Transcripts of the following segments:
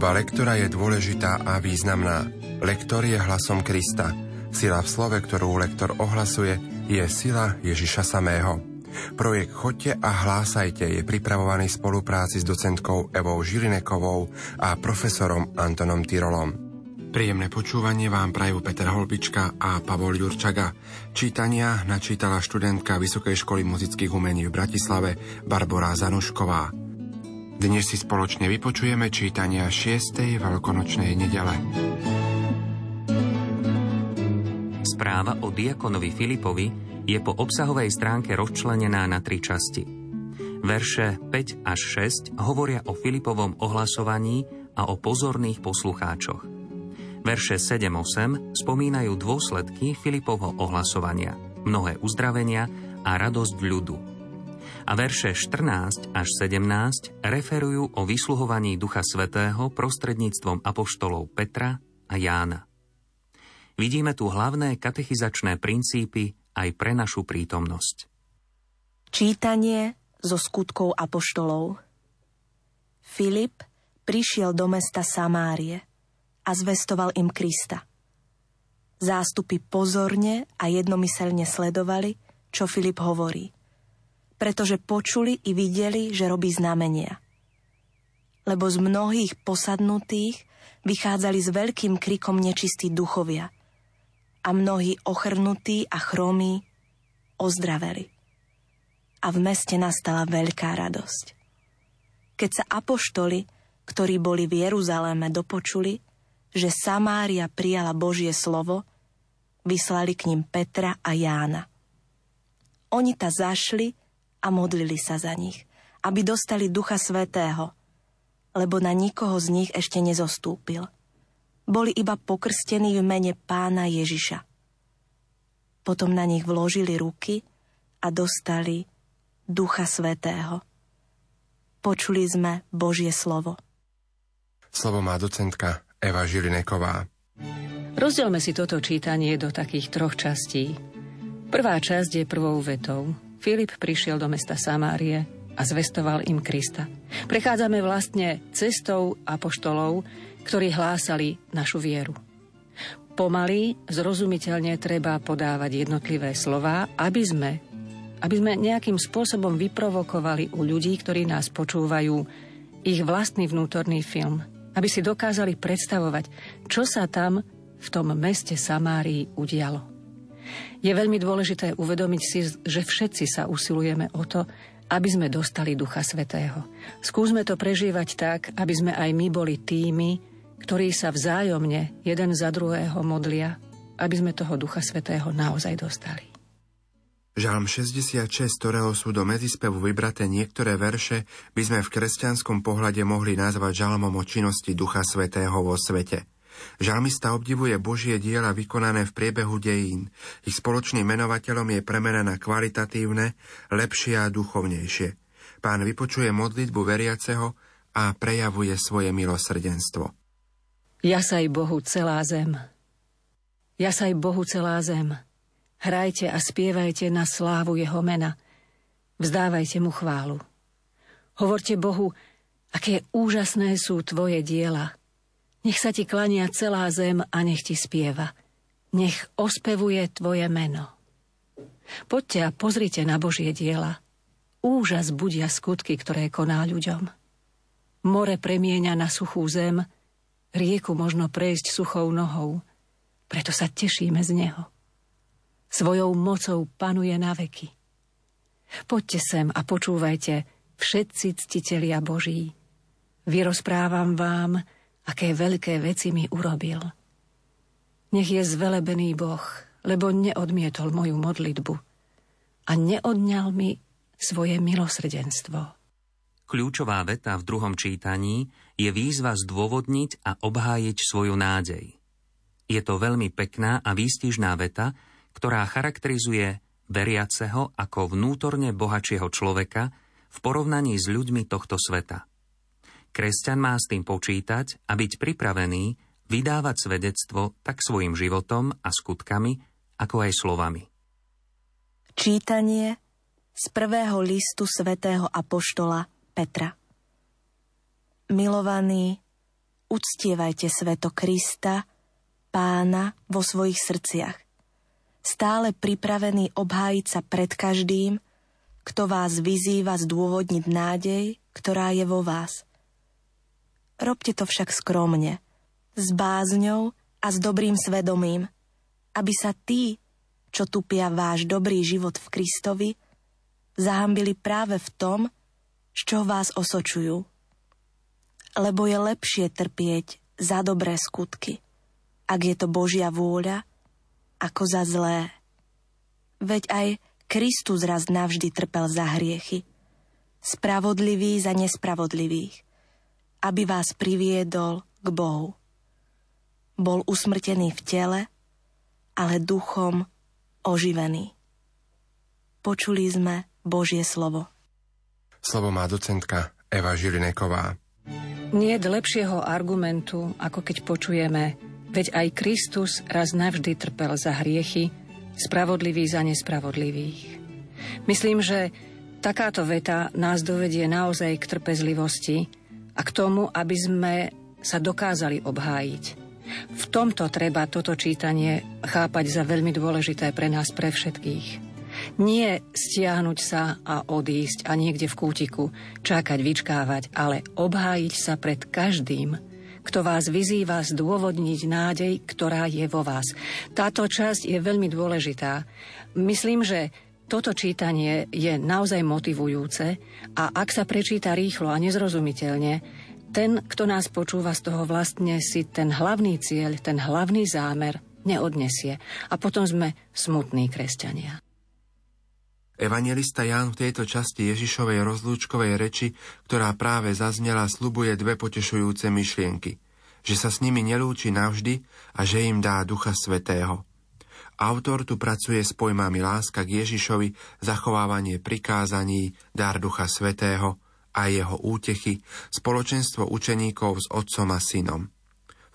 Služba lektora je dôležitá a významná. Lektor je hlasom Krista. Sila v slove, ktorú lektor ohlasuje, je sila Ježiša samého. Projekt Chodte a hlásajte je pripravovaný v spolupráci s docentkou Evou Žilinekovou a profesorom Antonom Tyrolom. Príjemné počúvanie vám prajú Peter Holbička a Pavol Jurčaga. Čítania načítala študentka Vysokej školy muzických umení v Bratislave Barbara Zanušková. Dnes si spoločne vypočujeme čítania 6. veľkonočnej nedele. Správa o diakonovi Filipovi je po obsahovej stránke rozčlenená na tri časti. Verše 5 až 6 hovoria o Filipovom ohlasovaní a o pozorných poslucháčoch. Verše 7-8 spomínajú dôsledky Filipovho ohlasovania, mnohé uzdravenia a radosť ľudu. A verše 14 až 17 referujú o vysluhovaní Ducha Svetého prostredníctvom apoštolov Petra a Jána. Vidíme tu hlavné katechizačné princípy aj pre našu prítomnosť. Čítanie zo skutkov apoštolov Filip prišiel do mesta Samárie a zvestoval im Krista. Zástupy pozorne a jednomyselne sledovali, čo Filip hovorí, pretože počuli i videli, že robí znamenia. Lebo z mnohých posadnutých vychádzali s veľkým krikom nečistí duchovia – a mnohí ochrnutí a chromí ozdraveli. A v meste nastala veľká radosť. Keď sa apoštoli, ktorí boli v Jeruzaléme, dopočuli, že Samária prijala Božie slovo, vyslali k ním Petra a Jána. Oni ta zašli a modlili sa za nich, aby dostali Ducha Svetého, lebo na nikoho z nich ešte nezostúpil – boli iba pokrstení v mene pána Ježiša. Potom na nich vložili ruky a dostali Ducha Svetého. Počuli sme Božie slovo. Slovo má docentka Eva Žilineková. Rozdielme si toto čítanie do takých troch častí. Prvá časť je prvou vetou. Filip prišiel do mesta Samárie a zvestoval im Krista. Prechádzame vlastne cestou apoštolov, ktorí hlásali našu vieru. Pomaly, zrozumiteľne treba podávať jednotlivé slová, aby sme, aby sme nejakým spôsobom vyprovokovali u ľudí, ktorí nás počúvajú, ich vlastný vnútorný film, aby si dokázali predstavovať, čo sa tam v tom meste Samárii udialo. Je veľmi dôležité uvedomiť si, že všetci sa usilujeme o to, aby sme dostali Ducha Svetého. Skúsme to prežívať tak, aby sme aj my boli tými, ktorí sa vzájomne jeden za druhého modlia, aby sme toho Ducha Svetého naozaj dostali. Žalm 66, ktorého sú do medzispevu vybraté niektoré verše, by sme v kresťanskom pohľade mohli nazvať žalmom o činnosti Ducha Svetého vo svete. Žalmista obdivuje Božie diela vykonané v priebehu dejín. Ich spoločným menovateľom je premena na kvalitatívne, lepšie a duchovnejšie. Pán vypočuje modlitbu veriaceho a prejavuje svoje milosrdenstvo. Jasaj Bohu celá zem. Jasaj Bohu celá zem. Hrajte a spievajte na slávu Jeho mena. Vzdávajte Mu chválu. Hovorte Bohu, aké úžasné sú Tvoje diela. Nech sa Ti klania celá zem a nech Ti spieva. Nech ospevuje Tvoje meno. Poďte a pozrite na Božie diela. Úžas budia skutky, ktoré koná ľuďom. More premieňa na suchú zem, Rieku možno prejsť suchou nohou, preto sa tešíme z neho. Svojou mocou panuje na veky. Poďte sem a počúvajte, všetci ctitelia Boží. Vyrozprávam vám, aké veľké veci mi urobil. Nech je zvelebený Boh, lebo neodmietol moju modlitbu a neodňal mi svoje milosrdenstvo. Kľúčová veta v druhom čítaní je výzva zdôvodniť a obhájiť svoju nádej. Je to veľmi pekná a výstižná veta, ktorá charakterizuje veriaceho ako vnútorne bohačieho človeka v porovnaní s ľuďmi tohto sveta. Kresťan má s tým počítať a byť pripravený vydávať svedectvo tak svojim životom a skutkami, ako aj slovami. Čítanie z prvého listu svätého Apoštola Petra. Milovaní, uctievajte sveto Krista, pána vo svojich srdciach. Stále pripravený obhájiť sa pred každým, kto vás vyzýva zdôvodniť nádej, ktorá je vo vás. Robte to však skromne, s bázňou a s dobrým svedomím, aby sa tí, čo tupia váš dobrý život v Kristovi, zahambili práve v tom, z čoho vás osočujú. Lebo je lepšie trpieť za dobré skutky, ak je to Božia vôľa, ako za zlé. Veď aj Kristus raz navždy trpel za hriechy, spravodlivý za nespravodlivých, aby vás priviedol k Bohu. Bol usmrtený v tele, ale duchom oživený. Počuli sme Božie slovo. Slovo má docentka Eva Žilineková. Nie je lepšieho argumentu, ako keď počujeme, veď aj Kristus raz navždy trpel za hriechy, spravodlivý za nespravodlivých. Myslím, že takáto veta nás dovedie naozaj k trpezlivosti a k tomu, aby sme sa dokázali obhájiť. V tomto treba toto čítanie chápať za veľmi dôležité pre nás, pre všetkých. Nie stiahnuť sa a odísť a niekde v kútiku čakať, vyčkávať, ale obhájiť sa pred každým, kto vás vyzýva zdôvodniť nádej, ktorá je vo vás. Táto časť je veľmi dôležitá. Myslím, že toto čítanie je naozaj motivujúce a ak sa prečíta rýchlo a nezrozumiteľne, ten, kto nás počúva z toho vlastne si ten hlavný cieľ, ten hlavný zámer neodnesie. A potom sme smutní kresťania. Evangelista Ján v tejto časti Ježišovej rozlúčkovej reči, ktorá práve zaznela, slubuje dve potešujúce myšlienky. Že sa s nimi nelúči navždy a že im dá Ducha Svetého. Autor tu pracuje s pojmami láska k Ježišovi, zachovávanie prikázaní, dar Ducha Svetého a jeho útechy, spoločenstvo učeníkov s otcom a synom –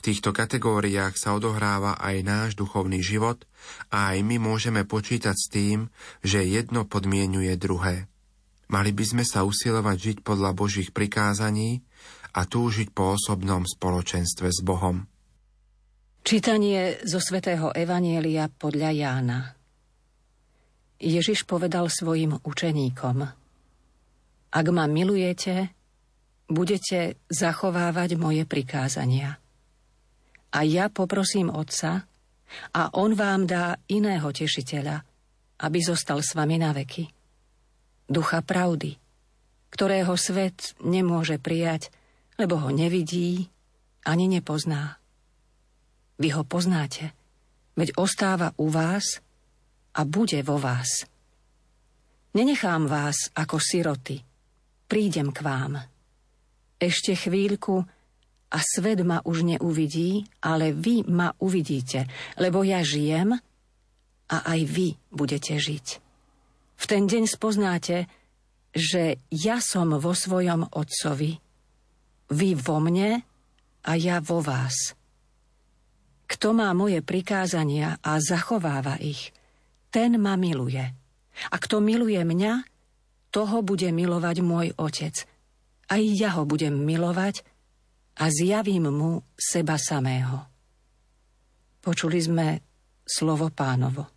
týchto kategóriách sa odohráva aj náš duchovný život a aj my môžeme počítať s tým, že jedno podmienuje druhé. Mali by sme sa usilovať žiť podľa Božích prikázaní a túžiť po osobnom spoločenstve s Bohom. Čítanie zo svätého Evanielia podľa Jána Ježiš povedal svojim učeníkom Ak ma milujete, budete zachovávať moje prikázania – a ja poprosím Otca a On vám dá iného tešiteľa, aby zostal s vami na veky. Ducha pravdy, ktorého svet nemôže prijať, lebo ho nevidí ani nepozná. Vy ho poznáte, veď ostáva u vás a bude vo vás. Nenechám vás ako siroty, prídem k vám. Ešte chvíľku a svet ma už neuvidí, ale vy ma uvidíte, lebo ja žijem a aj vy budete žiť. V ten deň spoznáte, že ja som vo svojom Otcovi, vy vo mne a ja vo vás. Kto má moje prikázania a zachováva ich, ten ma miluje. A kto miluje mňa, toho bude milovať môj Otec. Aj ja ho budem milovať a zjavím mu seba samého. Počuli sme slovo pánovo.